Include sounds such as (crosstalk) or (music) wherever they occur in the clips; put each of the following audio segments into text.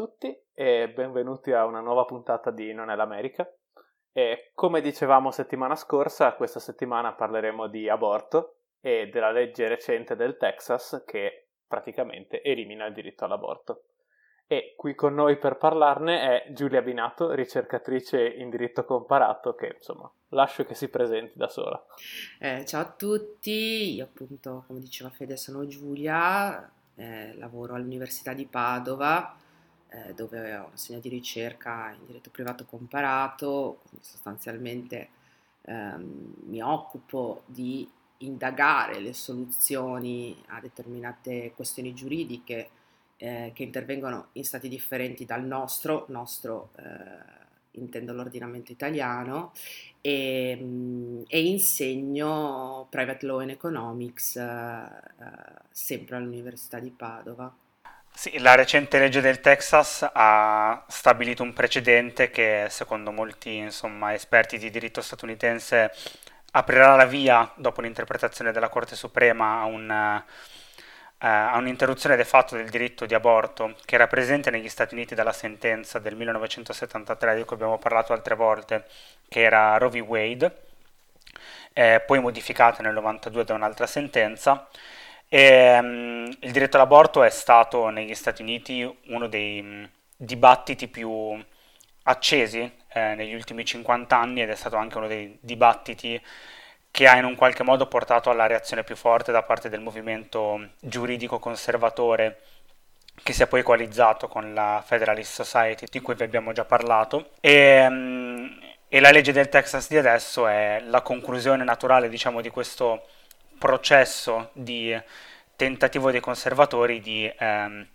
Tutti e benvenuti a una nuova puntata di Non è l'America. E come dicevamo settimana scorsa, questa settimana parleremo di aborto e della legge recente del Texas che praticamente elimina il diritto all'aborto. E qui con noi per parlarne è Giulia Binato, ricercatrice in diritto comparato, che insomma lascio che si presenti da sola. Eh, ciao a tutti, io appunto, come diceva Fede, sono Giulia, eh, lavoro all'Università di Padova eh, dove ho segno di ricerca in diritto privato comparato, quindi sostanzialmente ehm, mi occupo di indagare le soluzioni a determinate questioni giuridiche eh, che intervengono in stati differenti dal nostro, nostro eh, intendo l'ordinamento italiano, e, mm, e, insegno private law and economics eh, eh sempre all'Università di Padova. Sì, la recente legge del Texas ha stabilito un precedente che secondo molti insomma, esperti di diritto statunitense aprirà la via dopo l'interpretazione della Corte Suprema a, un, eh, a un'interruzione de fatto del diritto di aborto che era presente negli Stati Uniti dalla sentenza del 1973 di cui abbiamo parlato altre volte, che era Roe v. Wade, eh, poi modificata nel 92 da un'altra sentenza e, um, il diritto all'aborto è stato negli Stati Uniti uno dei um, dibattiti più accesi eh, negli ultimi 50 anni ed è stato anche uno dei dibattiti che ha in un qualche modo portato alla reazione più forte da parte del movimento giuridico conservatore che si è poi coalizzato con la Federalist Society di cui vi abbiamo già parlato. E, um, e la legge del Texas di adesso è la conclusione naturale diciamo di questo processo di tentativo dei conservatori di ehm,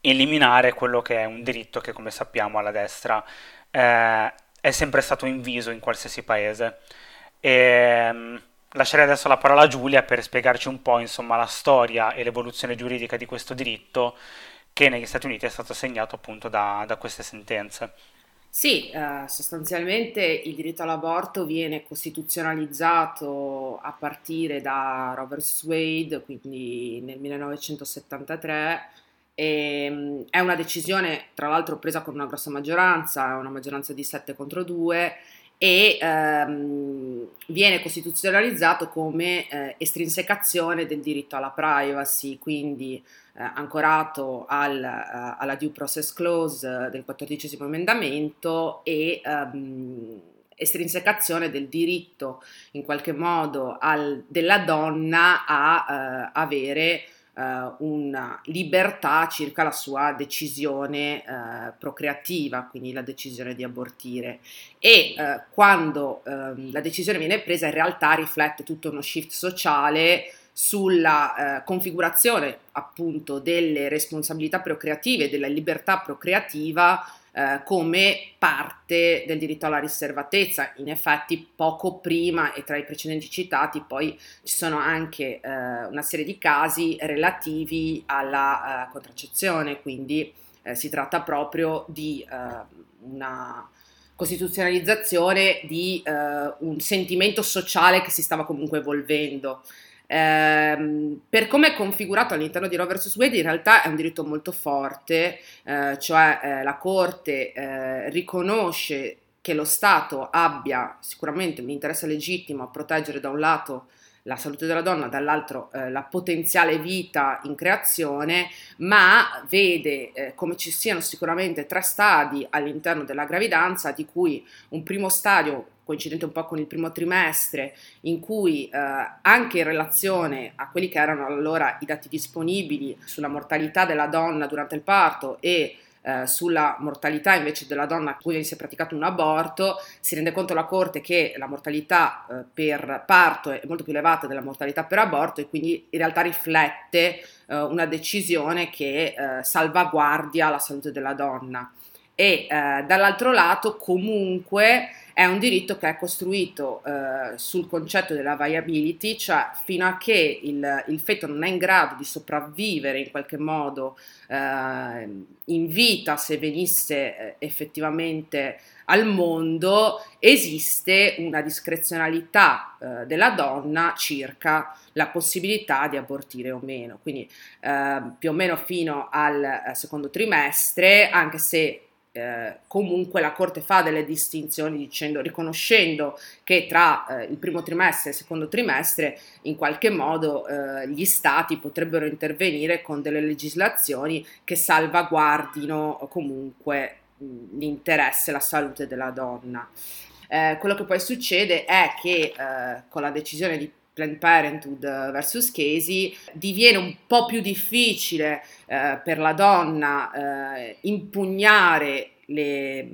eliminare quello che è un diritto che, come sappiamo, alla destra eh, è sempre stato inviso in qualsiasi paese. E, ehm, lascerei adesso la parola a Giulia per spiegarci un po' insomma, la storia e l'evoluzione giuridica di questo diritto che negli Stati Uniti è stato segnato appunto da, da queste sentenze. Sì, eh, sostanzialmente il diritto all'aborto viene costituzionalizzato a partire da Robert Wade, quindi nel 1973. E, mm, è una decisione, tra l'altro, presa con una grossa maggioranza, una maggioranza di 7 contro 2, e ehm, viene costituzionalizzato come eh, estrinsecazione del diritto alla privacy, quindi eh, ancorato al, uh, alla due process clause del quattordicesimo emendamento e ehm, estrinsecazione del diritto in qualche modo al, della donna a uh, avere uh, una libertà circa la sua decisione uh, procreativa, quindi la decisione di abortire. E uh, quando uh, la decisione viene presa in realtà riflette tutto uno shift sociale sulla configurazione appunto delle responsabilità procreative, della libertà procreativa eh, come parte del diritto alla riservatezza. In effetti poco prima e tra i precedenti citati poi ci sono anche eh, una serie di casi relativi alla eh, contraccezione, quindi eh, si tratta proprio di eh, una costituzionalizzazione di un sentimento sociale che si stava comunque evolvendo. Eh, per come è configurato all'interno di Roe vs. Wade in realtà è un diritto molto forte, eh, cioè eh, la Corte eh, riconosce che lo Stato abbia sicuramente un interesse legittimo a proteggere da un lato la salute della donna, dall'altro eh, la potenziale vita in creazione, ma vede eh, come ci siano sicuramente tre stadi all'interno della gravidanza, di cui un primo stadio coincidente un po' con il primo trimestre, in cui eh, anche in relazione a quelli che erano allora i dati disponibili sulla mortalità della donna durante il parto e eh, sulla mortalità invece della donna a cui si è praticato un aborto, si rende conto la Corte che la mortalità eh, per parto è molto più elevata della mortalità per aborto e quindi in realtà riflette eh, una decisione che eh, salvaguardia la salute della donna. E eh, dall'altro lato comunque è un diritto che è costruito eh, sul concetto della viability, cioè fino a che il, il, feto non è in grado di sopravvivere in qualche modo eh, in vita, se venisse eh, effettivamente al mondo, esiste una discrezionalità eh, della donna circa la possibilità di abortire o meno. Quindi eh, più o meno fino al eh, secondo trimestre, anche se eh, comunque la Corte fa delle distinzioni dicendo, riconoscendo che tra eh, il primo trimestre e il secondo trimestre in qualche modo eh, gli stati potrebbero intervenire con delle legislazioni che salvaguardino comunque l'interesse e la salute della donna. Eh, quello che poi succede è che eh, con la decisione di Planned Parenthood versus Casey, diviene un po' più difficile eh, per la donna eh, impugnare le,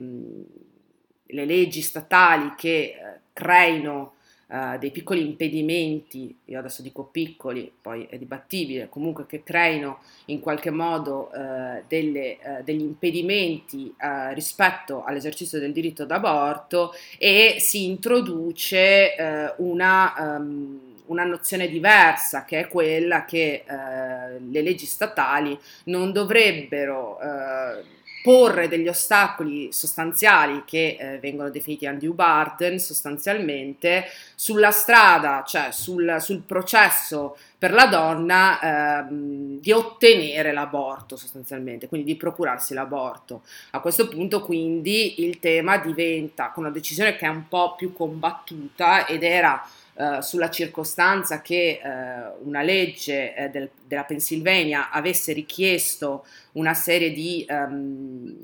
le, leggi statali che eh, creino Uh, dei piccoli impedimenti, io adesso dico piccoli, poi è dibattibile, comunque che creino in qualche modo uh, delle, uh, degli impedimenti rispetto all'esercizio del diritto d'aborto e si introduce una... Um, una nozione diversa, che è quella che eh, le leggi statali non dovrebbero eh, porre degli ostacoli sostanziali che eh, vengono definiti undue burden sostanzialmente sulla strada, cioè sul, sul processo per la donna ehm, di ottenere l'aborto sostanzialmente, quindi di procurarsi l'aborto. A questo punto quindi il tema diventa, con una decisione che è un po' più combattuta ed era eh, sulla circostanza che eh, una legge eh, del, della Pennsylvania avesse richiesto una serie di, um,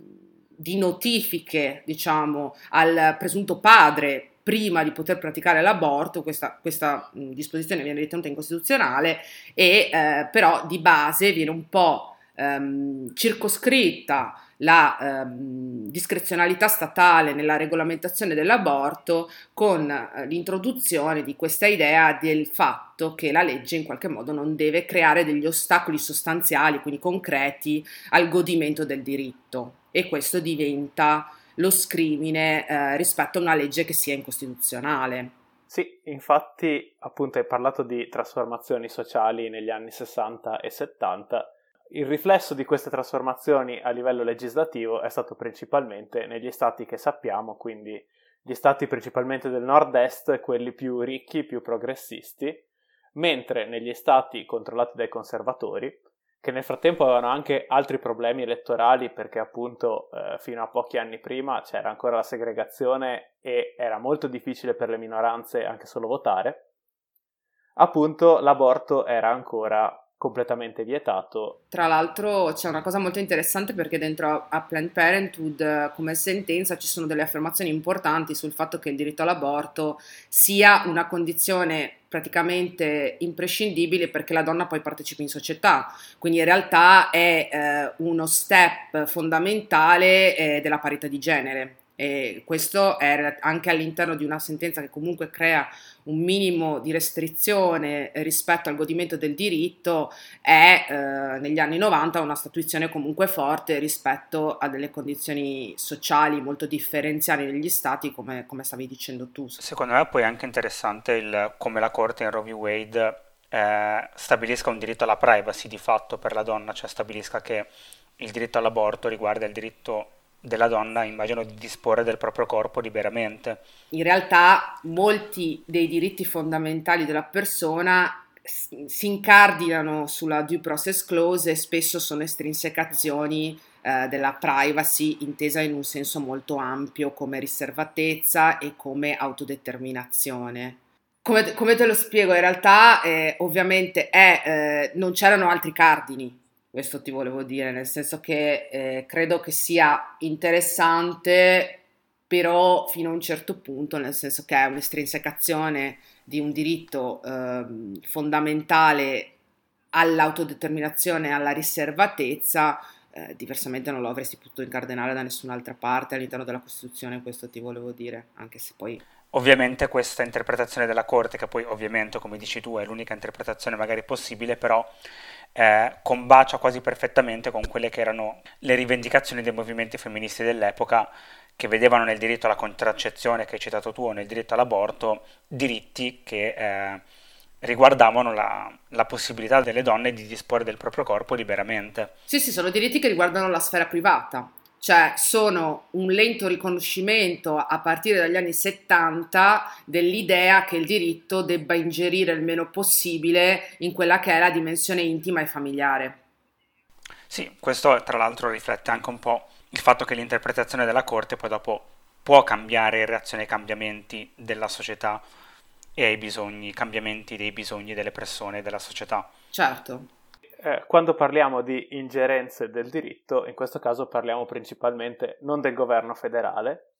di notifiche, diciamo, al presunto padre prima di poter praticare l'aborto, questa, questa mh, disposizione viene ritenuta incostituzionale e eh, però di base viene un po' ehm, circoscritta la ehm, discrezionalità statale nella regolamentazione dell'aborto con eh, l'introduzione di questa idea del fatto che la legge in qualche modo non deve creare degli ostacoli sostanziali, quindi concreti, al godimento del diritto e questo diventa lo scrimine eh, rispetto a una legge che sia incostituzionale. Sì, infatti appunto hai parlato di trasformazioni sociali negli anni 60 e 70 il riflesso di queste trasformazioni a livello legislativo è stato principalmente negli stati che sappiamo, quindi gli stati principalmente del nord-est, quelli più ricchi, più progressisti, mentre negli stati controllati dai conservatori, che nel frattempo avevano anche altri problemi elettorali perché appunto eh, fino a pochi anni prima c'era ancora la segregazione e era molto difficile per le minoranze anche solo votare, appunto l'aborto era ancora completamente vietato. Tra l'altro c'è una cosa molto interessante perché dentro a Planned Parenthood come sentenza ci sono delle affermazioni importanti sul fatto che il diritto all'aborto sia una condizione praticamente imprescindibile perché la donna poi partecipa in società, quindi in realtà è eh, uno step fondamentale eh, della parità di genere. E questo è anche all'interno di una sentenza che comunque crea un minimo di restrizione rispetto al godimento del diritto, è eh, negli anni 90 una statuizione comunque forte rispetto a delle condizioni sociali molto differenziali negli stati, come, come stavi dicendo tu. Secondo me poi è anche interessante il, come la Corte in Roe v. Wade eh, stabilisca un diritto alla privacy di fatto per la donna, cioè stabilisca che il diritto all'aborto riguarda il diritto della donna, immagino, di disporre del proprio corpo liberamente. In realtà molti dei diritti fondamentali della persona si incardinano sulla due process clause e spesso sono estrinsecazioni eh, della privacy intesa in un senso molto ampio come riservatezza e come autodeterminazione. Come, come te lo spiego, in realtà eh, ovviamente è, eh, non c'erano altri cardini questo ti volevo dire, nel senso che eh, credo che sia interessante, però fino a un certo punto, nel senso che è un'estrinsecazione di un diritto eh, fondamentale all'autodeterminazione, alla riservatezza, eh, diversamente non lo avresti potuto incardinare da nessun'altra parte all'interno della Costituzione, questo ti volevo dire, anche se poi... Ovviamente questa interpretazione della Corte, che poi ovviamente, come dici tu, è l'unica interpretazione magari possibile, però eh, combacia quasi perfettamente con quelle che erano le rivendicazioni dei movimenti femministi dell'epoca che vedevano nel diritto alla contraccezione che hai citato tu, nel diritto all'aborto, diritti che eh, riguardavano la, la, possibilità delle donne di disporre del proprio corpo liberamente. Sì, sì, sono diritti che riguardano la sfera privata, cioè sono un lento riconoscimento a partire dagli anni 70 dell'idea che il diritto debba ingerire il meno possibile in quella che è la dimensione intima e familiare. Sì, questo tra l'altro riflette anche un po' il fatto che l'interpretazione della Corte poi dopo può cambiare in reazione ai cambiamenti della società e ai bisogni, cambiamenti dei bisogni delle persone e della società. Certo. Eh, quando parliamo di ingerenze del diritto, in questo caso parliamo principalmente non del governo federale,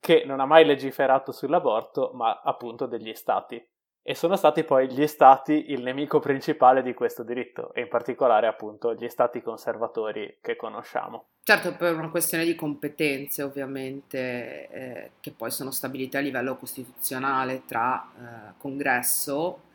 che non ha mai legiferato sull'aborto, ma appunto degli stati e sono stati poi gli stati il nemico principale di questo diritto e in particolare appunto gli stati conservatori che conosciamo. Certo, per una questione di competenze ovviamente eh, che poi sono stabilite a livello costituzionale tra eh, congresso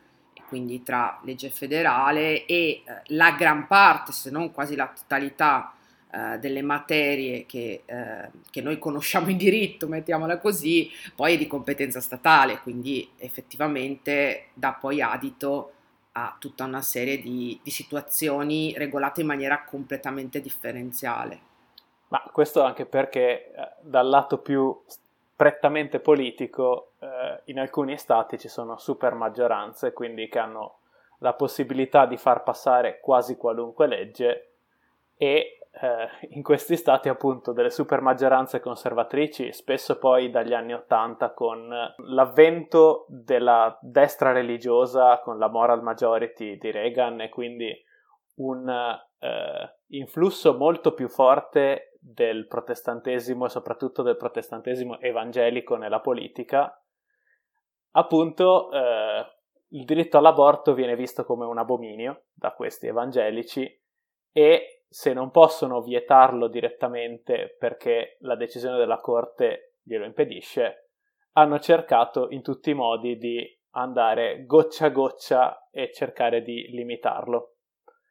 quindi tra legge federale e eh, la gran parte, se non quasi la totalità eh, delle materie che, eh, che, noi conosciamo in diritto, mettiamola così, poi è di competenza statale, quindi effettivamente dà poi adito a tutta una serie di, di situazioni regolate in maniera completamente differenziale. Ma questo anche perché eh, dal lato più prettamente politico eh, in alcuni stati ci sono super maggioranze, quindi che hanno la possibilità di far passare quasi qualunque legge e eh, in questi stati appunto delle super maggioranze conservatrici, spesso poi dagli anni Ottanta con l'avvento della destra religiosa, con la moral majority di Reagan e quindi un eh, influsso molto più forte del protestantesimo e soprattutto del protestantesimo evangelico nella politica, appunto eh, il diritto all'aborto viene visto come un abominio da questi evangelici e se non possono vietarlo direttamente perché la decisione della Corte glielo impedisce, hanno cercato in tutti i modi di andare goccia a goccia e cercare di limitarlo.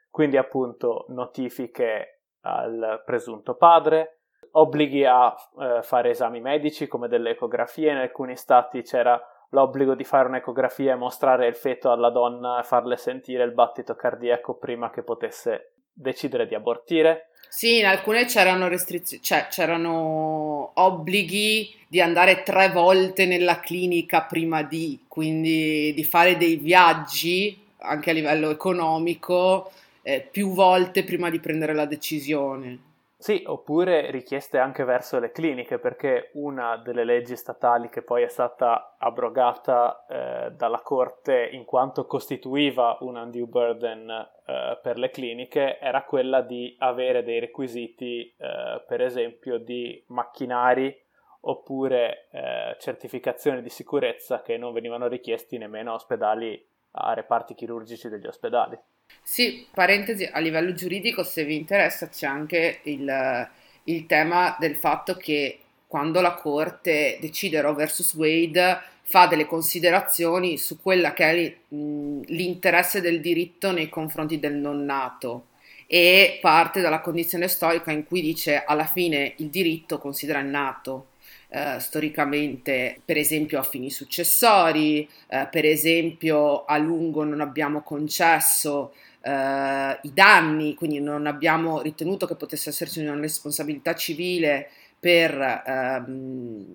Quindi appunto notifiche al presunto padre, obblighi a eh, fare esami medici come delle ecografie, in alcuni stati c'era l'obbligo di fare un'ecografia e mostrare il feto alla donna e farle sentire il battito cardiaco prima che potesse decidere di abortire. Sì, in alcune c'erano restrizioni, cioè c'erano obblighi di andare tre volte nella clinica prima di, quindi di fare dei viaggi anche a livello economico eh, più volte prima di prendere la decisione. Sì, oppure richieste anche verso le cliniche, perché una delle leggi statali che poi è stata abrogata eh, dalla Corte in quanto costituiva un undue burden eh, per le cliniche era quella di avere dei requisiti, eh, per esempio, di macchinari oppure eh, certificazioni di sicurezza che non venivano richiesti nemmeno a ospedali, a reparti chirurgici degli ospedali. Sì, parentesi, a livello giuridico, se vi interessa, c'è anche il, il tema del fatto che quando la Corte decide Roe vs. Wade fa delle considerazioni su quella che è l'interesse del diritto nei confronti del non nato e parte dalla condizione storica in cui dice alla fine il diritto considera il nato. Eh, storicamente, per esempio a fini successori, eh, per esempio a lungo non abbiamo concesso eh, i danni, quindi non abbiamo ritenuto che potesse esserci una responsabilità civile per, ehm,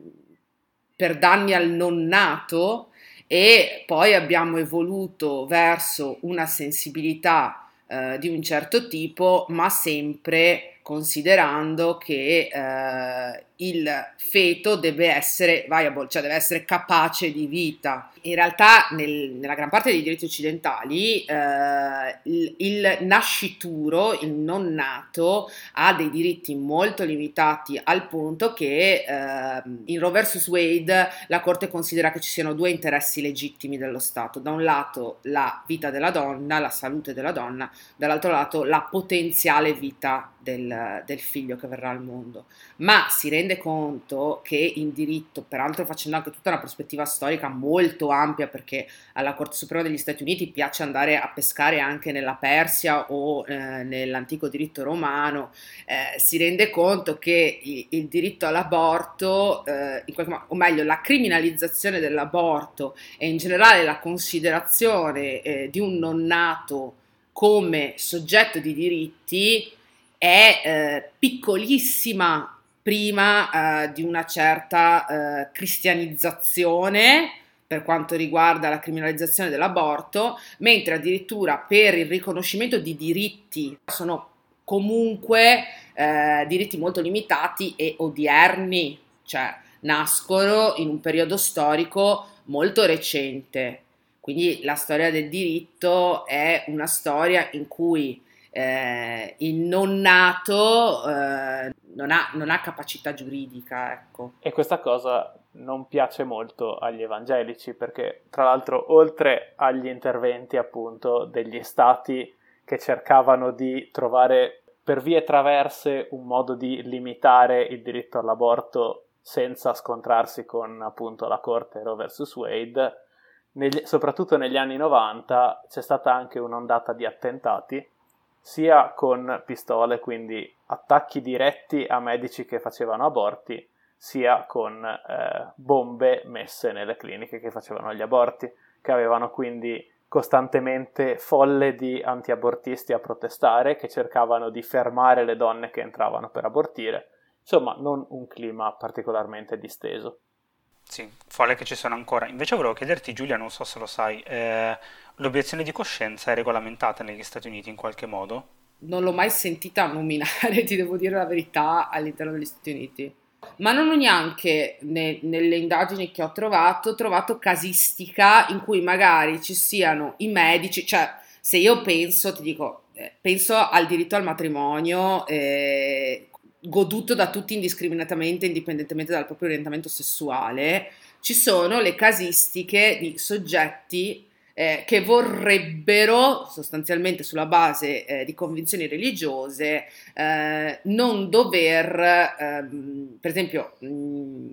per danni al non nato e poi abbiamo evoluto verso una sensibilità eh, di un certo tipo, ma sempre considerando che eh, il feto deve essere viable, cioè deve essere capace di vita. In realtà nel, nella gran parte dei diritti occidentali eh, il, il, nascituro, il non nato, ha dei diritti molto limitati al punto che eh, in Roe vs. Wade la Corte considera che ci siano due interessi legittimi dello Stato. Da un lato la vita della donna, la salute della donna, dall'altro lato la potenziale vita del, del, figlio che verrà al mondo, ma si rende conto che in diritto, peraltro facendo anche tutta una prospettiva storica molto ampia, perché alla Corte Suprema degli Stati Uniti piace andare a pescare anche nella Persia o eh, nell'antico diritto romano, eh, si rende conto che il, il diritto all'aborto, eh, modo, o meglio la criminalizzazione dell'aborto e in generale la considerazione eh, di un non nato come soggetto di diritti è eh, piccolissima prima eh, di una certa eh, cristianizzazione per quanto riguarda la criminalizzazione dell'aborto, mentre addirittura per il riconoscimento di diritti sono comunque eh, diritti molto limitati e odierni, cioè nascono in un periodo storico molto recente. Quindi la storia del diritto è una storia in cui eh, il non nato eh, non, ha, non, ha, capacità giuridica. Ecco. E questa cosa non piace molto agli evangelici perché, tra l'altro, oltre agli interventi appunto degli stati che cercavano di trovare per vie traverse un modo di limitare il diritto all'aborto senza scontrarsi con appunto la corte Roe vs. Wade, negli, soprattutto negli anni 90 c'è stata anche un'ondata di attentati sia con pistole, quindi attacchi diretti a medici che facevano aborti, sia con eh, bombe messe nelle cliniche che facevano gli aborti, che avevano quindi costantemente folle di antiabortisti a protestare, che cercavano di fermare le donne che entravano per abortire. Insomma, non un clima particolarmente disteso. Sì, folle che ci sono ancora. Invece volevo chiederti, Giulia, non so se lo sai, eh, l'obiezione di coscienza è regolamentata negli Stati Uniti in qualche modo? Non l'ho mai sentita nominare, (laughs) ti devo dire la verità, all'interno degli Stati Uniti. Ma non ho neanche, ne, nelle indagini che ho trovato, trovato casistica in cui magari ci siano i medici, cioè se io penso, ti dico, eh, penso al diritto al matrimonio, eh, goduto da tutti indiscriminatamente, indipendentemente dal proprio orientamento sessuale, ci sono le casistiche di soggetti eh, che vorrebbero, sostanzialmente sulla base eh, di convinzioni religiose, eh, non dover, ehm, per esempio, mh, mm,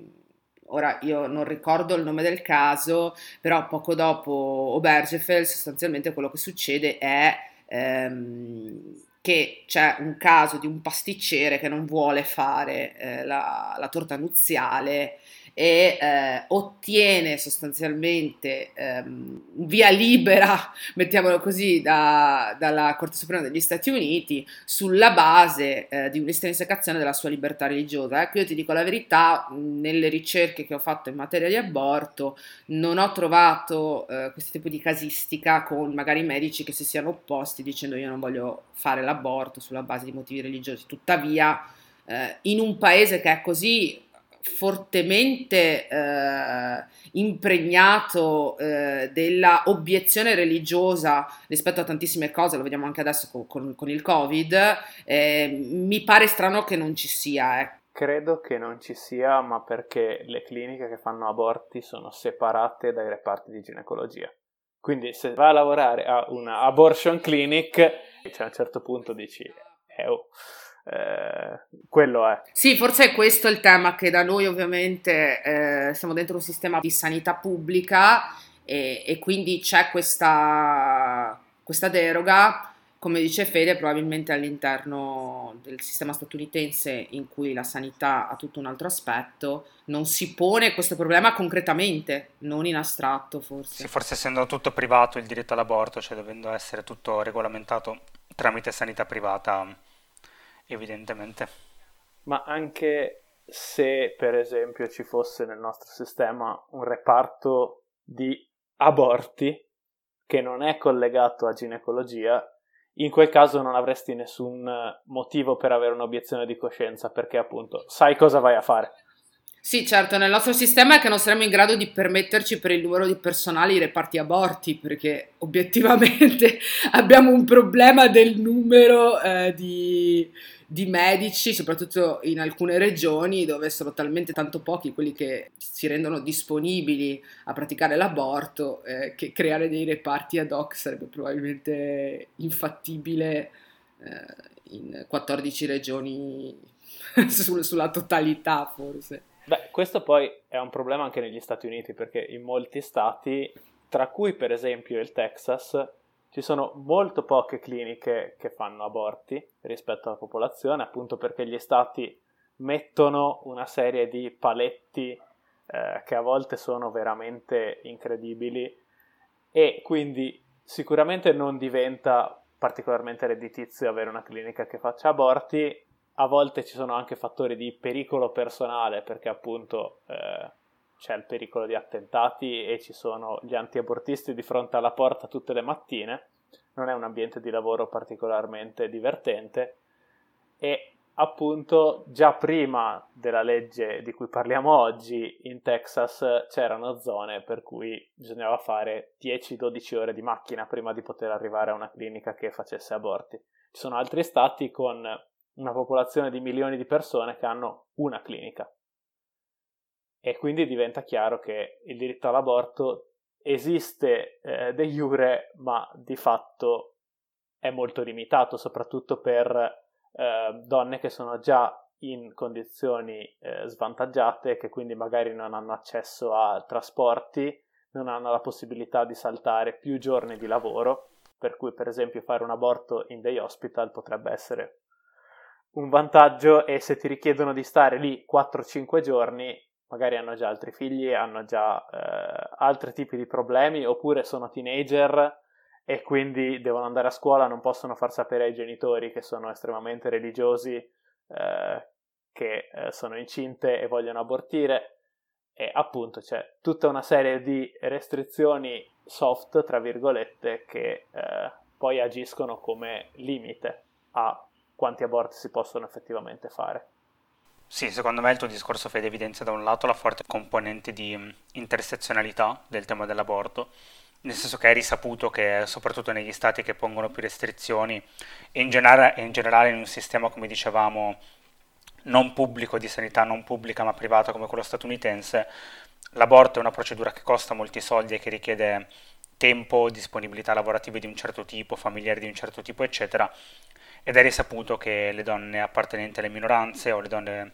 ora io non ricordo il nome del caso, però poco dopo Obergefell sostanzialmente quello che succede è... Ehm, che c'è un caso di un pasticcere che non vuole fare eh, la, la, torta nuziale e eh, ottiene sostanzialmente ehm, via libera, (laughs) mettiamolo così, da, dalla Corte Suprema degli Stati Uniti sulla base eh, di un'estrinsecazione della sua libertà religiosa. Ecco, io ti dico la verità, nelle ricerche che ho fatto in materia di aborto non ho trovato eh, questo tipo di casistica con magari medici che si siano opposti dicendo io non voglio fare l'aborto sulla base di motivi religiosi. Tuttavia, eh, in un paese che è così fortemente eh, impregnato eh, della obiezione religiosa rispetto a tantissime cose, lo vediamo anche adesso con, con, con il Covid, eh, mi pare strano che non ci sia. Eh. Credo che non ci sia, ma perché le cliniche che fanno aborti sono separate dai reparti di ginecologia. Quindi se vai a lavorare a una abortion clinic, cioè a un certo punto dici, eh, oh, eh, quello è. Sì, forse è questo il tema che da noi ovviamente eh, siamo dentro un sistema di sanità pubblica e, e quindi c'è questa, questa deroga, come dice Fede, probabilmente all'interno del sistema statunitense in cui la sanità ha tutto un altro aspetto, non si pone questo problema concretamente, non in astratto forse. Sì, forse essendo tutto privato il diritto all'aborto, cioè dovendo essere tutto regolamentato tramite sanità privata evidentemente. Ma anche se per esempio ci fosse nel nostro sistema un reparto di aborti che non è collegato a ginecologia, in quel caso non avresti nessun motivo per avere un'obiezione di coscienza perché appunto sai cosa vai a fare. Sì, certo, nel nostro sistema è che non saremo in grado di permetterci per il numero di personale i reparti aborti, perché obiettivamente (laughs) abbiamo un problema del numero eh, di, di medici, soprattutto in alcune regioni dove sono talmente tanto pochi quelli che si rendono disponibili a praticare l'aborto, eh, che creare dei reparti ad hoc sarebbe probabilmente infattibile eh, in 14 regioni (laughs) sul, sulla totalità forse. Beh, questo poi è un problema anche negli Stati Uniti perché in molti stati, tra cui per esempio il Texas, ci sono molto poche cliniche che fanno aborti rispetto alla popolazione, appunto perché gli stati mettono una serie di paletti eh, che a volte sono veramente incredibili e quindi sicuramente non diventa particolarmente redditizio avere una clinica che faccia aborti, a volte ci sono anche fattori di pericolo personale perché appunto eh, c'è il pericolo di attentati e ci sono gli antiabortisti di fronte alla porta tutte le mattine, non è un ambiente di lavoro particolarmente divertente e appunto già prima della legge di cui parliamo oggi in Texas c'erano zone per cui bisognava fare 10-12 ore di macchina prima di poter arrivare a una clinica che facesse aborti. Ci sono altri stati con una popolazione di milioni di persone che hanno una clinica. E quindi diventa chiaro che il diritto all'aborto esiste eh, de jure, ma di fatto è molto limitato, soprattutto per eh, donne che sono già in condizioni eh, svantaggiate, che quindi magari non hanno accesso a trasporti, non hanno la possibilità di saltare più giorni di lavoro, per cui per esempio fare un aborto in day hospital potrebbe essere un vantaggio e se ti richiedono di stare lì 4-5 giorni, magari hanno già altri figli, hanno già eh, altri tipi di problemi, oppure sono teenager e quindi devono andare a scuola, non possono far sapere ai genitori che sono estremamente religiosi, eh, che eh, sono incinte e vogliono abortire. E appunto c'è tutta una serie di restrizioni soft, tra virgolette, che eh, poi agiscono come limite a quanti aborti si possono effettivamente fare. Sì, secondo me il tuo discorso Fede evidenzia da un lato la forte componente di mm, intersezionalità del tema dell'aborto, nel senso che è risaputo che soprattutto negli stati che pongono più restrizioni e in, genera- in generale in un sistema, come dicevamo, non pubblico di sanità, non pubblica ma privata come quello statunitense, l'aborto è una procedura che costa molti soldi e che richiede tempo, disponibilità lavorative di un certo tipo, familiari di un certo tipo, eccetera, ed è risaputo che le donne appartenenti alle minoranze o le donne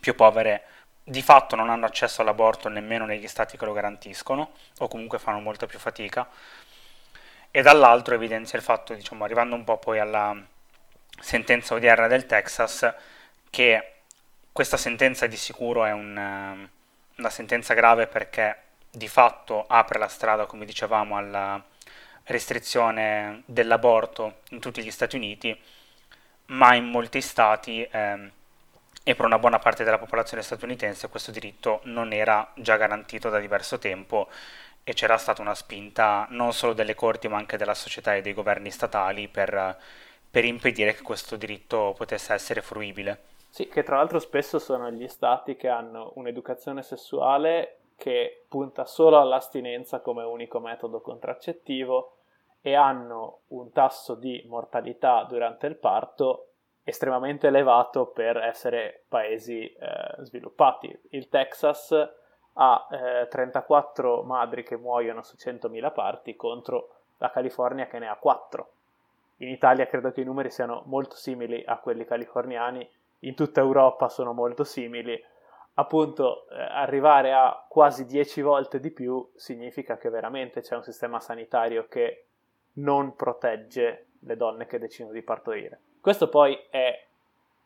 più povere di fatto non hanno accesso all'aborto nemmeno negli stati che lo garantiscono o comunque fanno molta più fatica. E dall'altro evidenzia il fatto, diciamo, arrivando un po' poi alla sentenza odierna del Texas, che questa sentenza di sicuro è un, una sentenza grave perché di fatto apre la strada, come dicevamo, alla restrizione dell'aborto in tutti gli Stati Uniti, ma in molti stati eh, e per una buona parte della popolazione statunitense questo diritto non era già garantito da diverso tempo e c'era stata una spinta non solo delle corti ma anche della società e dei governi statali per, per impedire che questo diritto potesse essere fruibile. Sì, che tra l'altro spesso sono gli stati che hanno un'educazione sessuale che punta solo all'astinenza come unico metodo contraccettivo e hanno un tasso di mortalità durante il parto estremamente elevato per essere paesi eh, sviluppati. Il Texas ha eh, 34 madri che muoiono su 100.000 parti contro la California che ne ha 4. In Italia credo che i numeri siano molto simili a quelli californiani, in tutta Europa sono molto simili appunto eh, arrivare a quasi 10 volte di più significa che veramente c'è un sistema sanitario che non protegge le donne che decidono di partorire. Questo poi è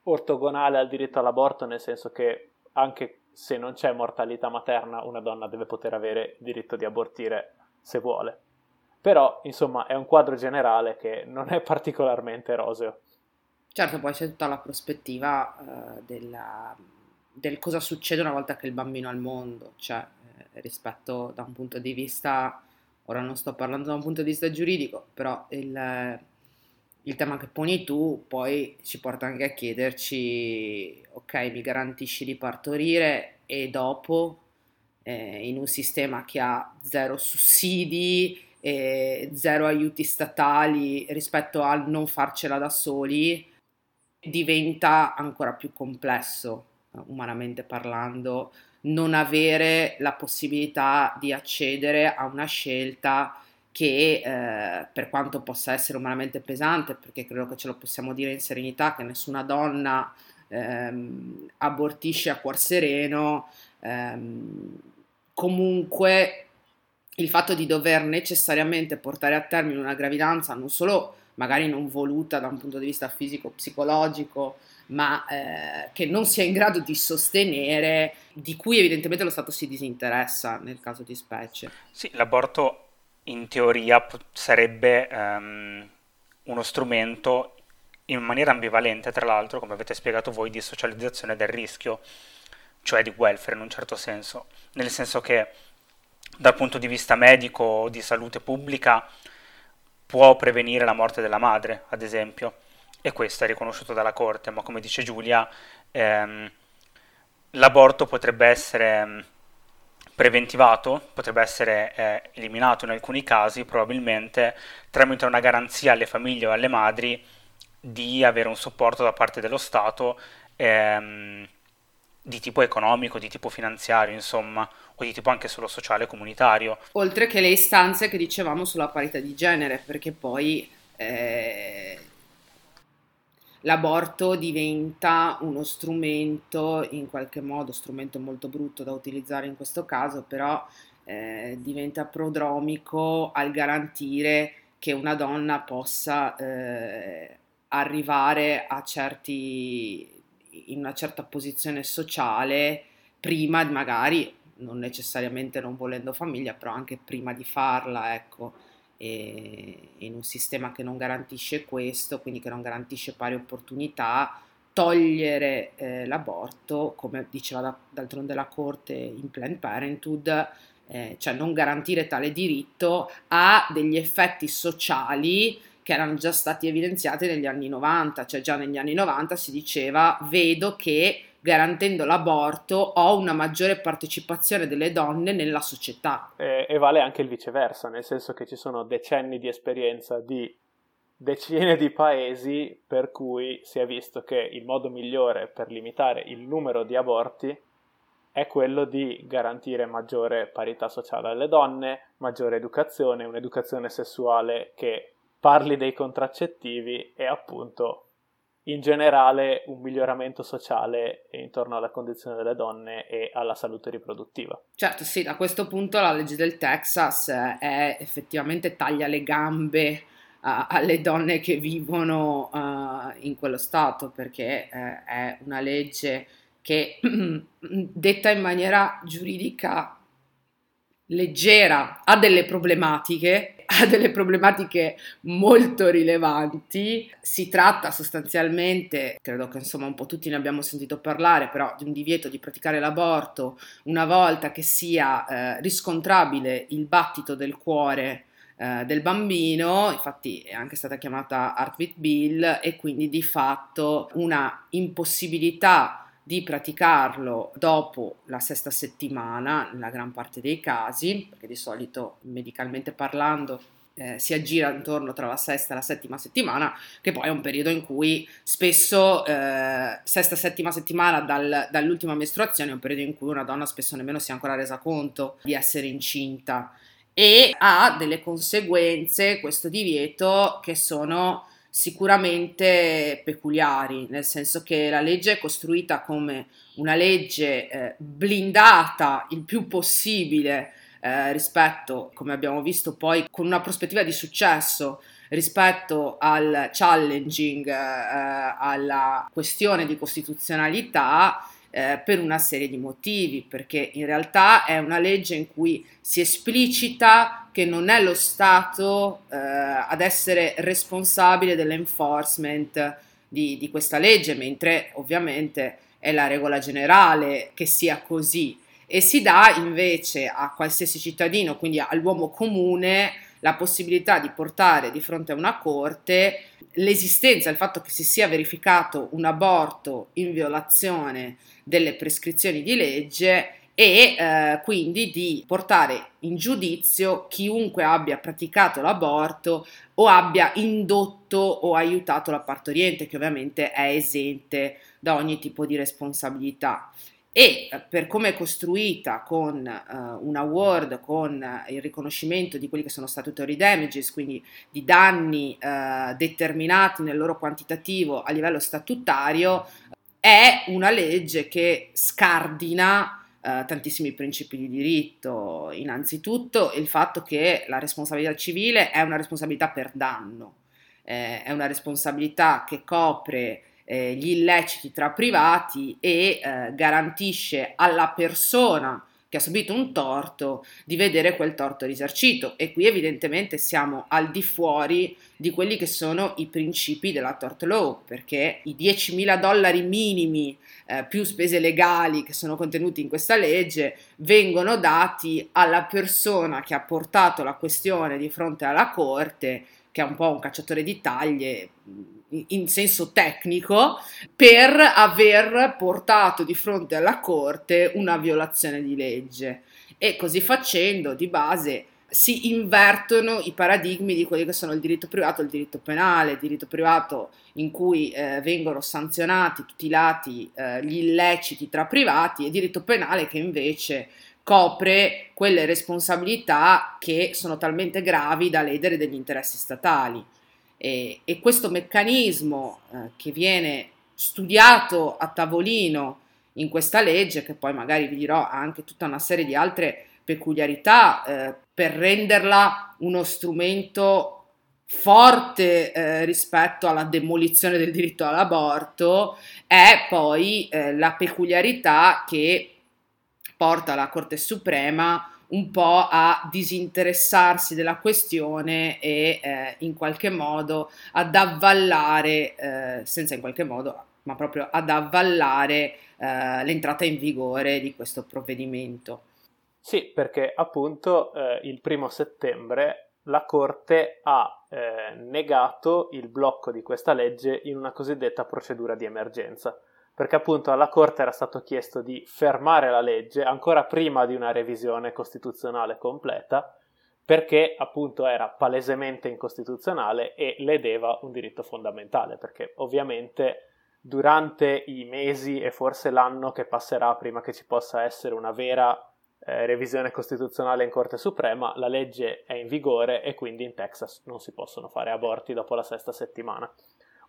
ortogonale al diritto all'aborto, nel senso che anche se non c'è mortalità materna, una donna deve poter avere diritto di abortire se vuole. Però, insomma, è un quadro generale che non è particolarmente roseo. Certo, poi c'è tutta la prospettiva uh, della del cosa succede una volta che il bambino è al mondo, cioè eh, rispetto da un punto di vista, ora non sto parlando da un punto di vista giuridico, però il, il tema che poni tu poi ci porta anche a chiederci, ok, mi garantisci di partorire e dopo eh, in un sistema che ha zero sussidi, e zero aiuti statali rispetto al non farcela da soli, diventa ancora più complesso umanamente parlando, non avere la possibilità di accedere a una scelta che eh, per quanto possa essere umanamente pesante, perché credo che ce lo possiamo dire in serenità, che nessuna donna ehm, abortisce a cuor sereno, ehm, comunque il fatto di dover necessariamente portare a termine una gravidanza non solo magari non voluta da un punto di vista fisico-psicologico, ma eh, che non sia in grado di sostenere, di cui evidentemente lo Stato si disinteressa nel caso di specie. Sì, l'aborto in teoria sarebbe um, uno strumento in maniera ambivalente, tra l'altro, come avete spiegato voi, di socializzazione del rischio, cioè di welfare in un certo senso, nel senso che dal punto di vista medico o di salute pubblica può prevenire la morte della madre, ad esempio, e questo è riconosciuto dalla Corte, ma come dice Giulia, ehm, l'aborto potrebbe essere preventivato, potrebbe essere eh, eliminato in alcuni casi, probabilmente tramite una garanzia alle famiglie o alle madri di avere un supporto da parte dello Stato ehm, di tipo economico, di tipo finanziario, insomma, o di tipo anche solo sociale comunitario. Oltre che le istanze che dicevamo sulla parità di genere, perché poi eh, l'aborto diventa uno strumento, in qualche modo, strumento molto brutto da utilizzare in questo caso, però eh, diventa prodromico al garantire che una donna possa eh, arrivare a certi, in una certa posizione sociale prima magari, non necessariamente non volendo famiglia, però anche prima di farla, ecco e in un sistema che non garantisce questo, quindi che non garantisce pari opportunità, togliere eh, l'aborto, come diceva da, d'altronde la Corte in Planned Parenthood, eh, cioè non garantire tale diritto, ha degli effetti sociali che erano già stati evidenziati negli anni 90, cioè già negli anni 90 si diceva vedo che garantendo l'aborto ho una maggiore partecipazione delle donne nella società. E, e, vale anche il viceversa, nel senso che ci sono decenni di esperienza di decine di paesi per cui si è visto che il modo migliore per limitare il numero di aborti è quello di garantire maggiore parità sociale alle donne, maggiore educazione, un'educazione sessuale che parli dei contraccettivi e appunto in generale un miglioramento sociale intorno alla condizione delle donne e alla salute riproduttiva. Certo, sì, da questo punto la legge del Texas è effettivamente taglia le gambe uh, alle donne che vivono uh, in quello stato perché uh, è una legge che (clears throat) detta in maniera giuridica leggera ha delle problematiche (laughs) ha delle problematiche molto rilevanti. Si tratta sostanzialmente, credo che insomma un po' tutti ne abbiamo sentito parlare, però di un divieto di praticare l'aborto una volta che sia eh, riscontrabile il battito del cuore eh, del bambino, infatti è anche stata chiamata Heartbeat Bill e quindi di fatto una impossibilità di praticarlo dopo la sesta settimana, nella gran parte dei casi, perché di solito medicalmente parlando eh, si aggira intorno tra la sesta e la settima settimana, che poi è un periodo in cui spesso, eh, sesta, settima settimana dal, dall'ultima mestruazione, è un periodo in cui una donna spesso nemmeno si è ancora resa conto di essere incinta. E ha delle conseguenze, questo divieto, che sono sicuramente peculiari, nel senso che la legge è costruita come una legge eh, blindata il più possibile eh, rispetto, come abbiamo visto poi, con una prospettiva di successo rispetto al challenging, eh, alla questione di costituzionalità eh, per una serie di motivi, perché in realtà è una legge in cui si esplicita che non è lo Stato eh, ad essere responsabile dell'enforcement di, di questa legge, mentre ovviamente è la regola generale che sia così. E si dà invece a qualsiasi cittadino, quindi all'uomo comune, la possibilità di portare di fronte a una corte l'esistenza, il fatto che si sia verificato un aborto in violazione delle prescrizioni di legge e eh, quindi di portare in giudizio chiunque abbia praticato l'aborto o abbia indotto o aiutato la partoriente, che ovviamente è esente da ogni tipo di responsabilità. E eh, per come è costruita con uh, un award, con il riconoscimento di quelli che sono statutory damages, quindi di danni uh, determinati nel loro quantitativo a livello statutario, è una legge che scardina uh, tantissimi principi di diritto. Innanzitutto il fatto che la responsabilità civile è una responsabilità per danno, eh, è una responsabilità che copre eh, gli illeciti tra privati e eh, garantisce alla persona che ha subito un torto di vedere quel torto risarcito. E qui evidentemente siamo al di fuori di quelli che sono i principi della tort law perché i 10.000 dollari minimi eh, più spese legali che sono contenuti in questa legge vengono dati alla persona che ha portato la questione di fronte alla corte che è un po' un cacciatore di taglie in senso tecnico, per aver portato di fronte alla Corte una violazione di legge. E così facendo, di base, si invertono i paradigmi di quelli che sono il diritto privato e il diritto penale, il diritto privato in cui eh, vengono sanzionati, tutelati eh, gli illeciti tra privati e diritto penale che invece copre quelle responsabilità che sono talmente gravi da ledere degli interessi statali. E, e questo meccanismo eh, che viene studiato a tavolino in questa legge, che poi magari vi dirò ha anche tutta una serie di altre peculiarità eh, per renderla uno strumento forte eh, rispetto alla demolizione del diritto all'aborto, è poi eh, la peculiarità che porta la Corte Suprema un po' a disinteressarsi della questione e eh, in qualche modo ad avvallare, eh, senza in qualche modo, ma proprio ad avvallare eh, l'entrata in vigore di questo provvedimento. Sì, perché appunto eh, il primo settembre la Corte ha eh, negato il blocco di questa legge in una cosiddetta procedura di emergenza perché appunto alla Corte era stato chiesto di fermare la legge ancora prima di una revisione costituzionale completa, perché appunto era palesemente incostituzionale e ledeva un diritto fondamentale, perché ovviamente durante i mesi e forse l'anno che passerà prima che ci possa essere una vera eh, revisione costituzionale in Corte Suprema, la legge è in vigore e quindi in Texas non si possono fare aborti dopo la sesta settimana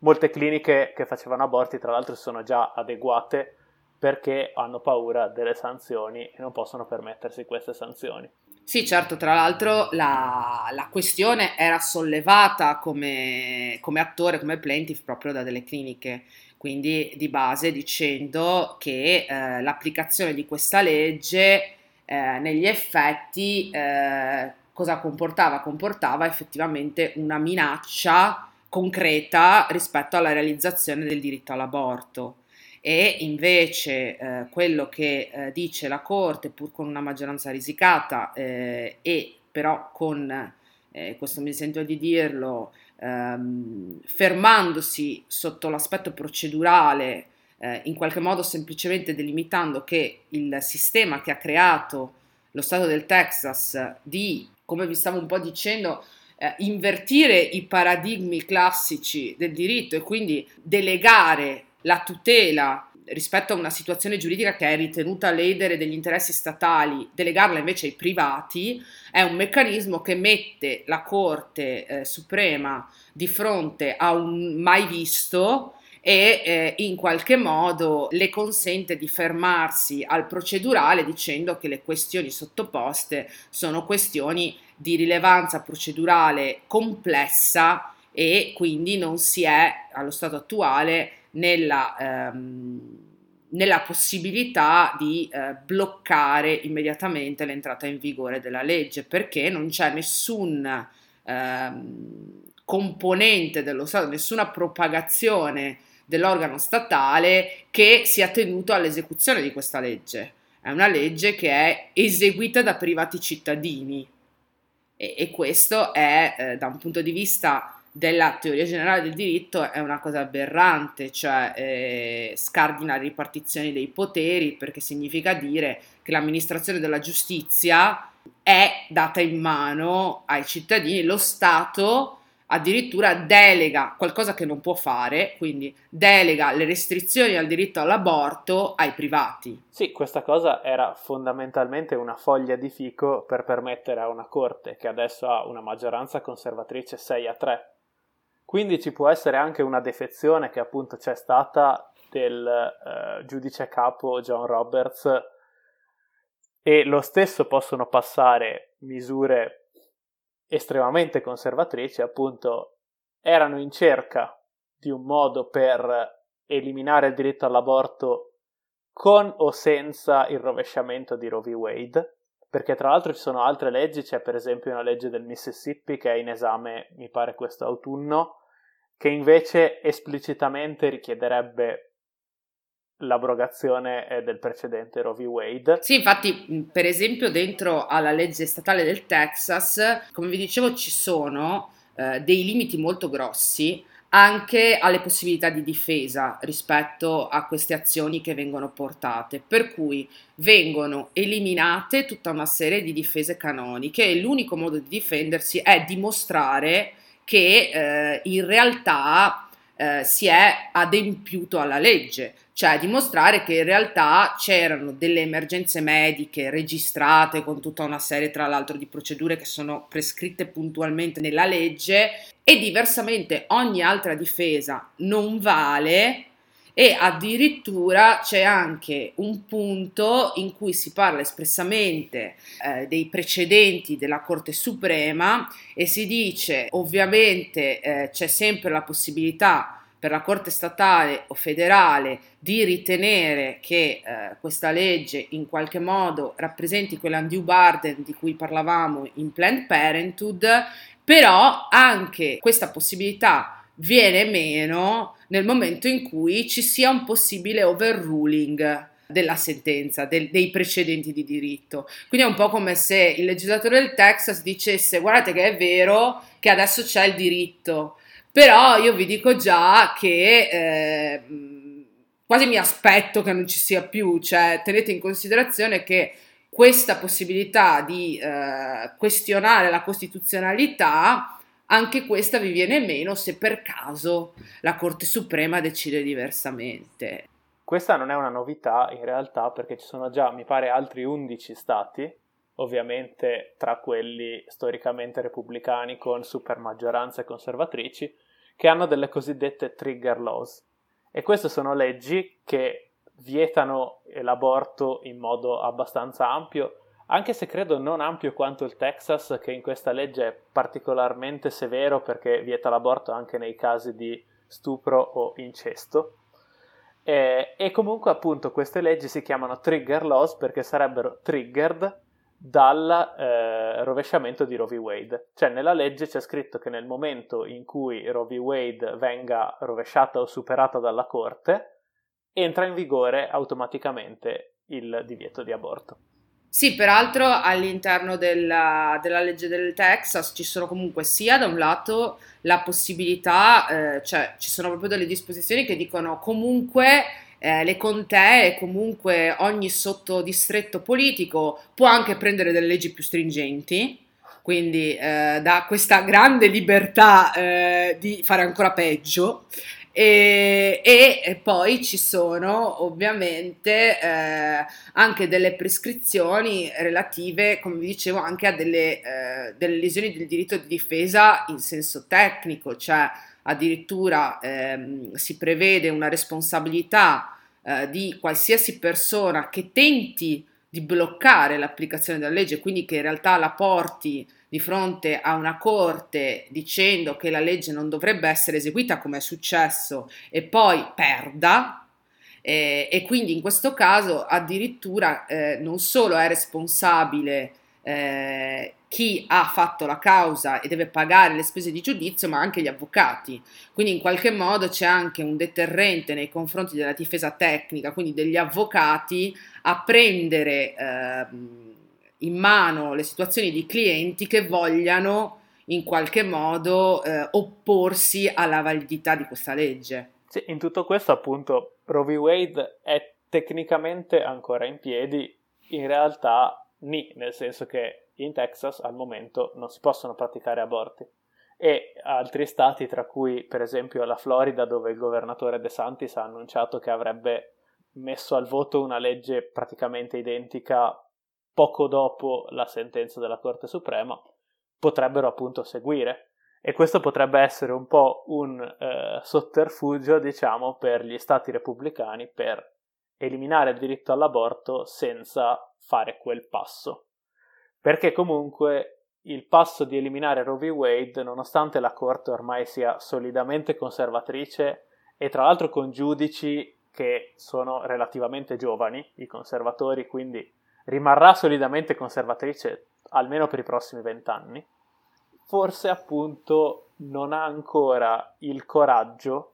molte cliniche che facevano aborti tra l'altro sono già adeguate perché hanno paura delle sanzioni e non possono permettersi queste sanzioni. Sì, certo, tra l'altro la, la questione era sollevata come, come, attore, come plaintiff proprio da delle cliniche, quindi di base dicendo che eh, l'applicazione di questa legge eh, negli effetti eh, cosa comportava? Comportava effettivamente una minaccia concreta rispetto alla realizzazione del diritto all'aborto. E invece eh, quello che eh, dice la Corte, pur con una maggioranza risicata eh, e però con, eh, questo mi sento di dirlo, ehm, fermandosi sotto l'aspetto procedurale, eh, in qualche modo semplicemente delimitando che il sistema che ha creato lo Stato del Texas di, come vi stavo un po' dicendo, eh, invertire i paradigmi classici del diritto e quindi delegare la tutela rispetto a una situazione giuridica che è ritenuta ledere degli interessi statali, delegarla invece ai privati, è un meccanismo che mette la Corte eh, Suprema di fronte a un mai visto e eh, in qualche modo le consente di fermarsi al procedurale dicendo che le questioni sottoposte sono questioni di rilevanza procedurale complessa e quindi non si è allo stato attuale nella, ehm, nella possibilità di eh, bloccare immediatamente l'entrata in vigore della legge perché non c'è nessun ehm, componente dello Stato, nessuna propagazione dell'organo statale che sia tenuto all'esecuzione di questa legge. È una legge che è eseguita da privati cittadini, e, e questo è, eh, da un punto di vista della teoria generale del diritto, è una cosa aberrante, cioè eh, scardina le ripartizioni dei poteri, perché significa dire che l'amministrazione della giustizia è data in mano ai cittadini, lo Stato addirittura delega qualcosa che non può fare, quindi delega le restrizioni al diritto all'aborto ai privati. Sì, questa cosa era fondamentalmente una foglia di fico per permettere a una corte che adesso ha una maggioranza conservatrice 6 a 3. Quindi ci può essere anche una defezione che appunto c'è stata del eh, giudice capo John Roberts e lo stesso possono passare misure estremamente conservatrici, appunto, erano in cerca di un modo per eliminare il diritto all'aborto con o senza il rovesciamento di Roe v. Wade, perché tra l'altro ci sono altre leggi, c'è per esempio una legge del Mississippi che è in esame, mi pare questo autunno, che invece esplicitamente richiederebbe l'abrogazione eh, del precedente Roe v. Wade. Sì, infatti, per esempio, dentro alla legge statale del Texas, come vi dicevo, ci sono eh, dei limiti molto grossi anche alle possibilità di difesa rispetto a queste azioni che vengono portate, per cui vengono eliminate tutta una serie di difese canoniche e l'unico modo di difendersi è dimostrare che eh, in realtà eh, si è adempiuto alla legge cioè dimostrare che in realtà c'erano delle emergenze mediche registrate con tutta una serie tra l'altro di procedure che sono prescritte puntualmente nella legge e diversamente ogni altra difesa non vale e addirittura c'è anche un punto in cui si parla espressamente eh, dei precedenti della Corte Suprema e si dice ovviamente eh, c'è sempre la possibilità per la Corte statale o federale di ritenere che eh, questa legge in qualche modo rappresenti quell'undue burden di cui parlavamo in Planned Parenthood, però anche questa possibilità viene meno nel momento in cui ci sia un possibile overruling della sentenza, del, dei precedenti di diritto. Quindi è un po' come se il legislatore del Texas dicesse guardate che è vero che adesso c'è il diritto, però io vi dico già che eh, quasi mi aspetto che non ci sia più, cioè tenete in considerazione che questa possibilità di eh, questionare la costituzionalità, anche questa vi viene meno se per caso la Corte Suprema decide diversamente. Questa non è una novità in realtà perché ci sono già, mi pare, altri 11 stati, ovviamente tra quelli storicamente repubblicani con supermaggioranze conservatrici, che hanno delle cosiddette trigger laws. E queste sono leggi che vietano l'aborto in modo abbastanza ampio, anche se credo non ampio quanto il Texas, che in questa legge è particolarmente severo perché vieta l'aborto anche nei casi di stupro o incesto. E, e comunque appunto queste leggi si chiamano trigger laws perché sarebbero triggered dal eh, rovesciamento di Roe v. Wade. Cioè nella legge c'è scritto che nel momento in cui Roe v. Wade venga rovesciata o superata dalla Corte, entra in vigore automaticamente il divieto di aborto. Sì, peraltro all'interno della, della, legge del Texas ci sono comunque sia da un lato la possibilità, eh, cioè ci sono proprio delle disposizioni che dicono comunque eh, le contee comunque ogni sottodistretto politico può anche prendere delle leggi più stringenti, quindi eh, dà questa grande libertà eh, di fare ancora peggio. E, e, poi ci sono ovviamente eh, anche delle prescrizioni relative, come vi dicevo, anche a delle, eh, delle lesioni del diritto di difesa in senso tecnico, cioè addirittura ehm, si prevede una responsabilità eh, di qualsiasi persona che tenti di bloccare l'applicazione della legge, quindi che in realtà la porti di fronte a una corte dicendo che la legge non dovrebbe essere eseguita come è successo e poi perda, eh, e quindi in questo caso addirittura eh, non solo è responsabile eh, chi ha fatto la causa e deve pagare le spese di giudizio, ma anche gli avvocati. Quindi in qualche modo c'è anche un deterrente nei confronti della difesa tecnica, quindi degli avvocati, a prendere eh, in mano le situazioni di clienti che vogliano in qualche modo eh, opporsi alla validità di questa legge. Sì, in tutto questo appunto Roe v. Wade è tecnicamente ancora in piedi, in realtà ni, nel senso che in Texas al momento non si possono praticare aborti. e altri stati, tra cui per esempio la Florida, dove il governatore De Santis ha annunciato che avrebbe messo al voto una legge praticamente identica poco dopo la sentenza della Corte Suprema, potrebbero appunto seguire. E questo potrebbe essere un po' un eh, sotterfugio, diciamo, per gli stati repubblicani per eliminare il diritto all'aborto senza fare quel passo. Perché comunque il passo di eliminare Roe v. Wade, nonostante la Corte ormai sia solidamente conservatrice e tra l'altro con giudici che sono relativamente giovani, i conservatori, quindi rimarrà solidamente conservatrice almeno per i prossimi vent'anni, forse appunto non ha ancora il coraggio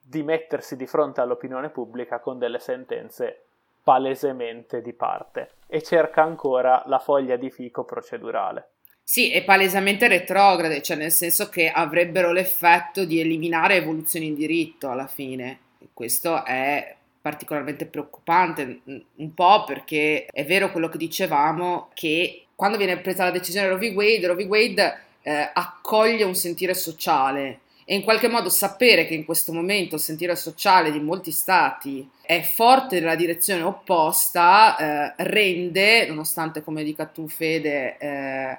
di mettersi di fronte all'opinione pubblica con delle sentenze palesemente di parte e cerca ancora la foglia di fico procedurale. Sì, è palesemente retrograde, cioè nel senso che avrebbero l'effetto di eliminare evoluzioni in diritto alla fine. Questo è particolarmente preoccupante, un po' perché è vero quello che dicevamo, che quando viene presa la decisione Roe v. Wade, Roe v. Wade eh, accoglie un sentire sociale e in qualche modo sapere che in questo momento il sentire sociale di molti stati è forte nella direzione opposta eh, rende, nonostante come dica tu Fede, eh,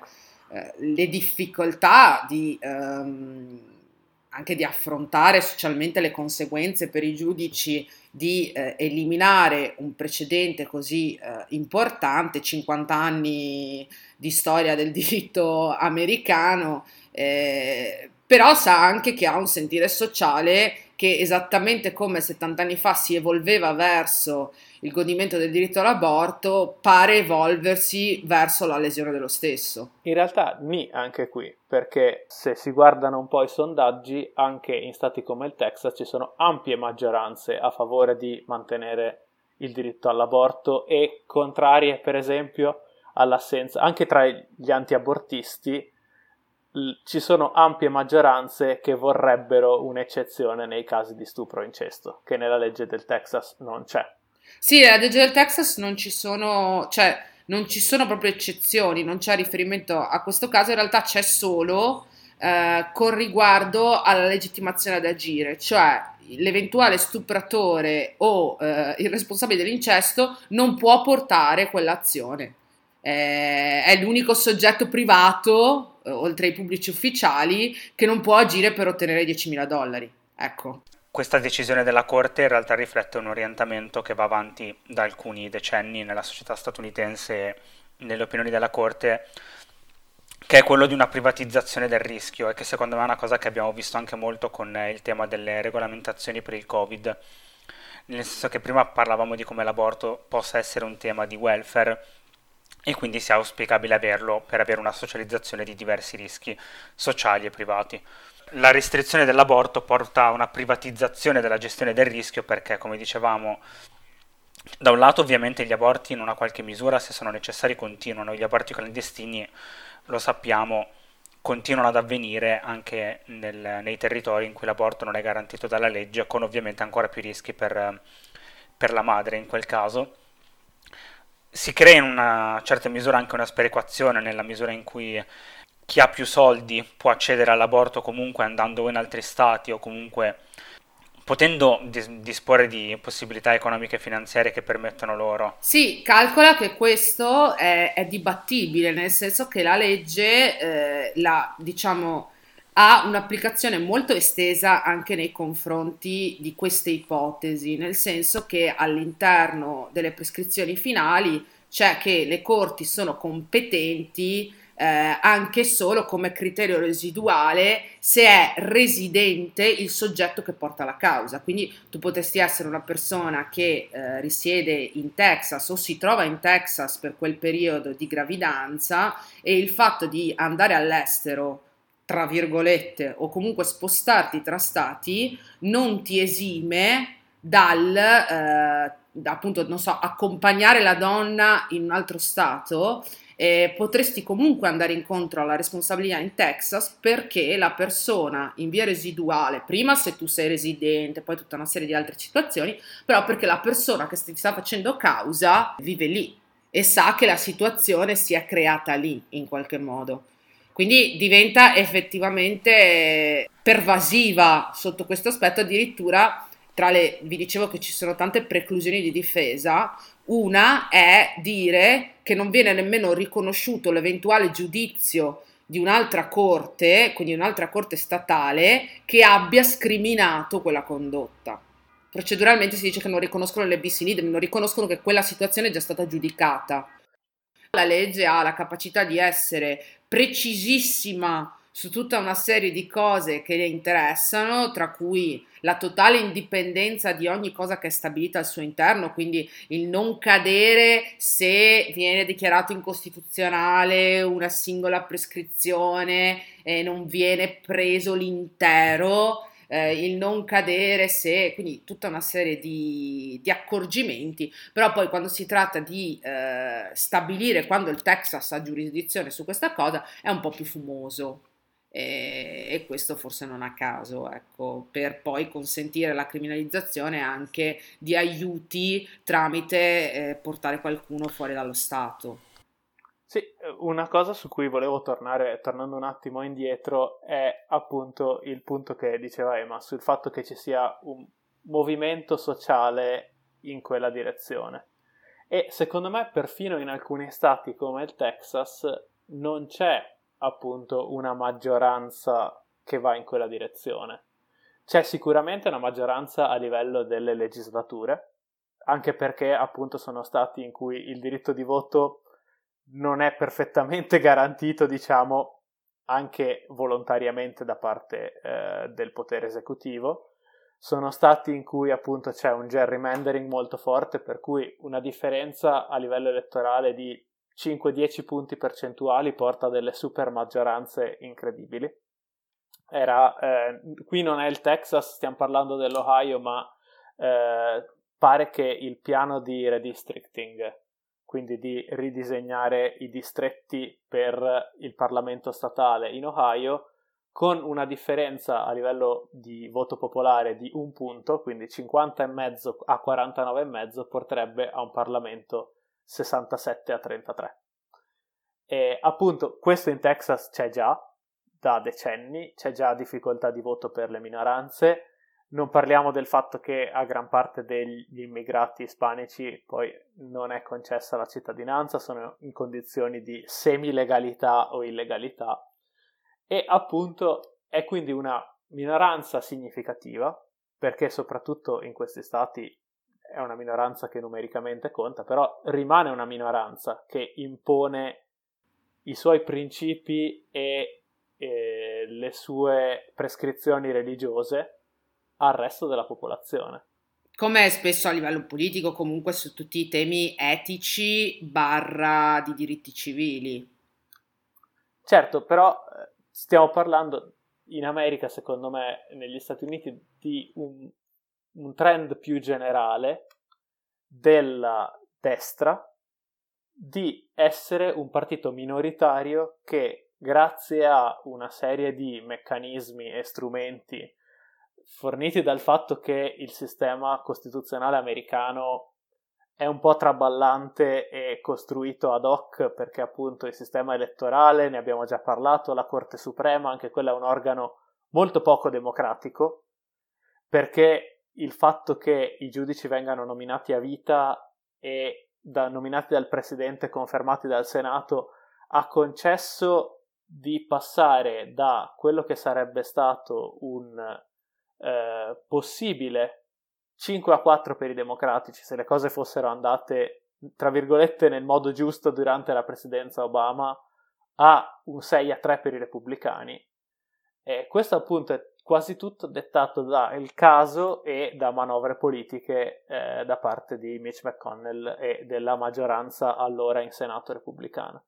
eh, le difficoltà di, ehm, anche di affrontare socialmente le conseguenze per i giudici di eh, eliminare un precedente così eh, importante, 50 anni di storia del diritto americano, eh, però sa anche che ha un sentire sociale che esattamente come 70 anni fa si evolveva verso il godimento del diritto all'aborto, pare evolversi verso la lesione dello stesso. In realtà ni anche qui, perché se si guardano un po' i sondaggi, anche in stati come il Texas ci sono ampie maggioranze a favore di mantenere il diritto all'aborto e contrarie, per esempio, all'assenza, anche tra gli antiabortisti, ci sono ampie maggioranze che vorrebbero un'eccezione nei casi di stupro incesto, che nella legge del Texas non c'è. Sì, nella legge del Texas non ci sono, cioè, non ci sono proprio eccezioni, non c'è riferimento a questo caso, in realtà c'è solo eh, con riguardo alla legittimazione ad agire, cioè l'eventuale stupratore o eh, il responsabile dell'incesto non può portare quell'azione. Eh, è l'unico soggetto privato, eh, oltre ai pubblici ufficiali, che non può agire per ottenere 10.000 dollari. Ecco. Questa decisione della Corte in realtà riflette un orientamento che va avanti da alcuni decenni nella società statunitense e nelle opinioni della Corte, che è quello di una privatizzazione del rischio e che secondo me è una cosa che abbiamo visto anche molto con il tema delle regolamentazioni per il Covid, nel senso che prima parlavamo di come l'aborto possa essere un tema di welfare e quindi sia auspicabile averlo per avere una socializzazione di diversi rischi sociali e privati. La restrizione dell'aborto porta a una privatizzazione della gestione del rischio perché, come dicevamo, da un lato ovviamente gli aborti in una qualche misura, se sono necessari, continuano, gli aborti clandestini, lo sappiamo, continuano ad avvenire anche nel, nei territori in cui l'aborto non è garantito dalla legge, con ovviamente ancora più rischi per, per la madre in quel caso. Si crea in una certa misura anche una sperequazione nella misura in cui chi ha più soldi può accedere all'aborto comunque andando in altri stati o comunque potendo dis- disporre di possibilità economiche e finanziarie che permettono loro. Sì, calcola che questo è, è dibattibile, nel senso che la legge, eh, la, diciamo, ha un'applicazione molto estesa anche nei confronti di queste ipotesi, nel senso che all'interno delle prescrizioni finali c'è che le corti sono competenti eh, anche solo come criterio residuale se è residente il soggetto che porta la causa. Quindi tu potresti essere una persona che eh, risiede in Texas o si trova in Texas per quel periodo di gravidanza e il fatto di andare all'estero tra virgolette, o comunque spostarti tra stati, non ti esime dal, eh, appunto, non so, accompagnare la donna in un altro stato. Eh, potresti comunque andare incontro alla responsabilità in Texas perché la persona in via residuale, prima se tu sei residente, poi tutta una serie di altre situazioni, però perché la persona che ti sta facendo causa vive lì e sa che la situazione si è creata lì in qualche modo. Quindi diventa effettivamente pervasiva sotto questo aspetto, addirittura tra le, vi dicevo che ci sono tante preclusioni di difesa, una è dire che non viene nemmeno riconosciuto l'eventuale giudizio di un'altra corte, quindi un'altra corte statale, che abbia scriminato quella condotta. Proceduralmente si dice che non riconoscono le bis in idem, non riconoscono che quella situazione è già stata giudicata. La legge ha la capacità di essere precisissima su tutta una serie di cose che le interessano, tra cui la totale indipendenza di ogni cosa che è stabilita al suo interno, quindi il non cadere se viene dichiarato incostituzionale una singola prescrizione e non viene preso l'intero. Eh, il non cadere se, quindi tutta una serie di, di, accorgimenti, però poi quando si tratta di eh, stabilire quando il Texas ha giurisdizione su questa cosa è un po' più fumoso e, e questo forse non a caso, ecco, per poi consentire la criminalizzazione anche di aiuti tramite eh, portare qualcuno fuori dallo Stato. Sì, una cosa su cui volevo tornare, tornando un attimo indietro, è appunto il punto che diceva Emma sul fatto che ci sia un movimento sociale in quella direzione. E secondo me, perfino in alcuni stati come il Texas, non c'è appunto una maggioranza che va in quella direzione. C'è sicuramente una maggioranza a livello delle legislature, anche perché appunto sono stati in cui il diritto di voto non è perfettamente (laughs) garantito, diciamo, anche volontariamente da parte eh, del potere esecutivo. Sono stati in cui appunto c'è un gerrymandering molto forte, per cui una differenza a livello elettorale di 5-10 punti percentuali porta delle super maggioranze incredibili. Era, eh, qui non è il Texas, stiamo parlando dell'Ohio, ma eh, pare che il piano di redistricting, quindi di ridisegnare i distretti per il Parlamento statale in Ohio, con una differenza a livello di voto popolare di un punto, quindi 50,5 a 49,5, porterebbe a un Parlamento 67 a 33. E appunto questo in Texas c'è già da decenni, c'è già difficoltà di voto per le minoranze. Non parliamo del fatto che a gran parte degli immigrati ispanici poi non è concessa la cittadinanza, sono in condizioni di semi-legalità o illegalità e appunto è quindi una minoranza significativa perché soprattutto in questi stati è una minoranza che numericamente conta, però rimane una minoranza che impone i suoi principi e, e le sue prescrizioni religiose al resto della popolazione. Come spesso a livello politico, comunque su tutti i temi etici barra di diritti civili. Certo, però eh, stiamo parlando in America, secondo me, negli Stati Uniti, di un un trend più generale della destra di essere un partito minoritario che grazie a una serie di meccanismi e strumenti forniti dal fatto che il sistema costituzionale americano è un po' traballante e costruito ad hoc perché appunto il sistema elettorale, ne abbiamo già parlato, la Corte Suprema, anche quella è un organo molto poco democratico perché il fatto che i giudici vengano nominati a vita e da, nominati dal presidente, confermati dal Senato, ha concesso di passare da quello che sarebbe stato un eh, possibile 5 a 4 per i democratici se le cose fossero andate tra virgolette nel modo giusto durante la presidenza Obama a un 6 a 3 per i repubblicani. E questo appunto è quasi tutto dettato dal caso e da manovre politiche eh, da parte di Mitch McConnell e della maggioranza allora in Senato repubblicano.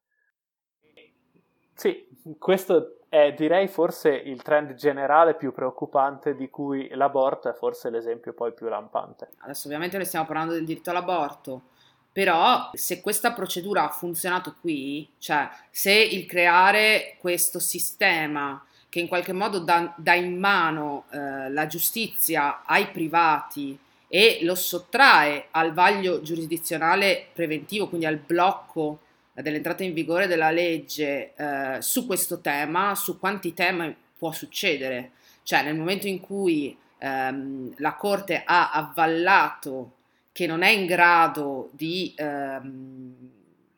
Sì, questo è direi forse il trend generale più preoccupante di cui l'aborto è forse l'esempio poi più lampante. Adesso ovviamente noi stiamo parlando del diritto all'aborto, però se questa procedura ha funzionato qui, cioè se il creare questo sistema che in qualche modo dà, dà in mano eh, la giustizia ai privati e lo sottrae al vaglio giurisdizionale preventivo, quindi al blocco dell'entrata in vigore della legge eh, su questo tema, su quanti temi può succedere. Cioè nel momento in cui ehm, la Corte ha avvallato che non è in grado di, ehm,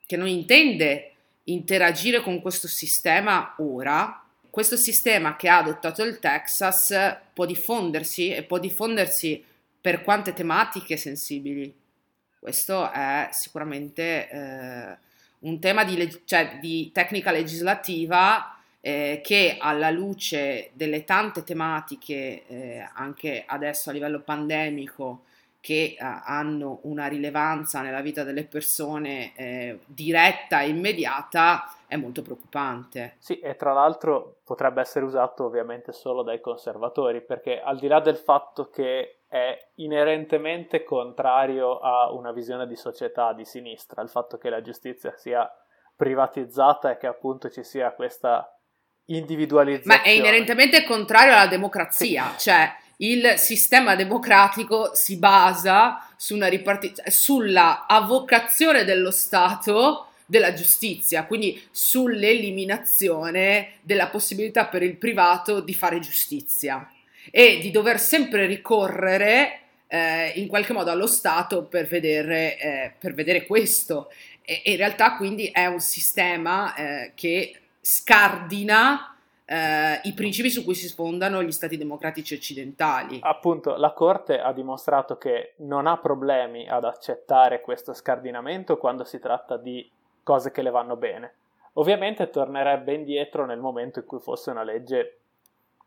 che non intende interagire con questo sistema ora, questo sistema che ha adottato il Texas può diffondersi e può diffondersi per quante tematiche sensibili. Questo è sicuramente eh, un tema di, leg- cioè, di tecnica legislativa eh, che alla luce delle tante tematiche, eh, anche adesso a livello pandemico, che eh, hanno una rilevanza nella vita delle persone eh, diretta e immediata, è molto preoccupante. Sì, e tra l'altro potrebbe essere usato ovviamente solo dai conservatori, perché al di là del fatto che è inerentemente contrario a una visione di società di sinistra, il fatto che la giustizia sia privatizzata e che appunto ci sia questa individualizzazione. Ma è inerentemente contrario alla democrazia, sì. cioè il sistema democratico si basa su una ripartizione, sulla avocazione dello Stato della giustizia, quindi sull'eliminazione della possibilità per il privato di fare giustizia e di dover sempre ricorrere eh, in qualche modo allo Stato per vedere, eh, per vedere questo. E, e, in realtà quindi è un sistema eh, che scardina eh, i principi su cui si sfondano gli stati democratici occidentali. Appunto, la Corte ha dimostrato che non ha problemi ad accettare questo scardinamento quando si tratta di cose che le vanno bene. Ovviamente tornerebbe indietro nel momento in cui fosse una legge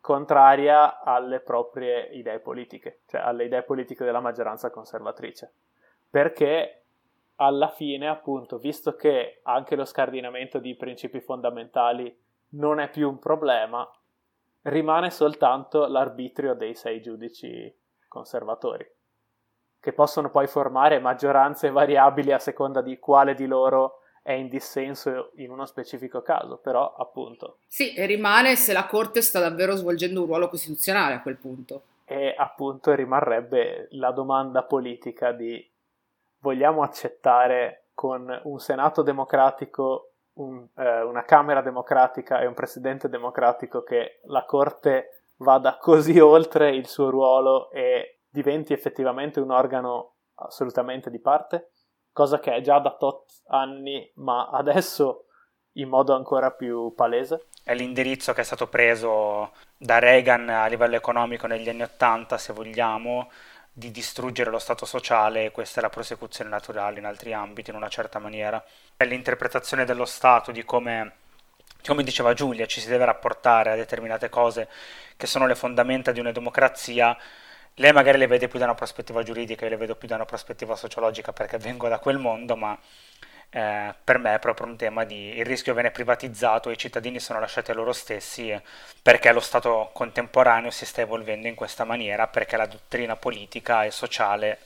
contraria alle proprie idee politiche, cioè alle idee politiche della maggioranza conservatrice. Perché alla fine, appunto, visto che anche lo scardinamento di principi fondamentali non è più un problema, rimane soltanto l'arbitrio dei sei giudici conservatori, che possono poi formare maggioranze variabili a seconda di quale di loro è in dissenso in uno specifico caso, però appunto. Sì, e rimane se la Corte sta davvero svolgendo un ruolo costituzionale a quel punto. E appunto rimarrebbe la domanda politica di vogliamo accettare con un Senato democratico un, eh, una Camera democratica e un Presidente democratico che la Corte vada così oltre il suo ruolo e diventi effettivamente un organo assolutamente di parte, cosa che è già da tot anni, ma adesso in modo ancora più palese. È l'indirizzo che è stato preso da Reagan a livello economico negli anni Ottanta, se vogliamo, di distruggere lo Stato sociale, questa è la prosecuzione naturale in altri ambiti, in una certa maniera. È l'interpretazione dello Stato di come, come diceva Giulia, ci si deve rapportare a determinate cose che sono le fondamenta di una democrazia. Lei magari le vede più da una prospettiva giuridica, io le vedo più da una prospettiva sociologica perché vengo da quel mondo, ma eh, per me è proprio un tema di il rischio viene privatizzato e i cittadini sono lasciati a loro stessi perché lo Stato contemporaneo si sta evolvendo in questa maniera, perché la dottrina politica e sociale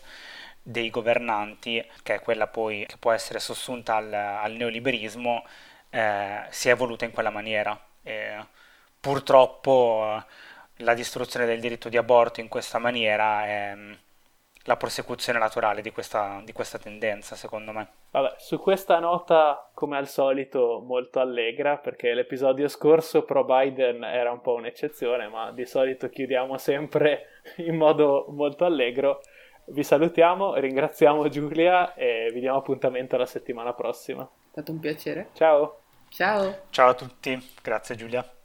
dei governanti, che è quella poi che può essere sussunta al, al neoliberismo, eh, si è evoluta in quella maniera. E purtroppo eh, la distruzione del diritto di aborto in questa maniera è la prosecuzione naturale di questa, di questa tendenza, secondo me. Vabbè, su questa nota, come al solito, molto allegra, perché l'episodio scorso pro Biden era un po' un'eccezione, ma di solito chiudiamo sempre in modo molto allegro. Vi salutiamo, ringraziamo Giulia e vi diamo appuntamento la settimana prossima. È stato un piacere. Ciao. Ciao. Ciao a tutti, grazie Giulia.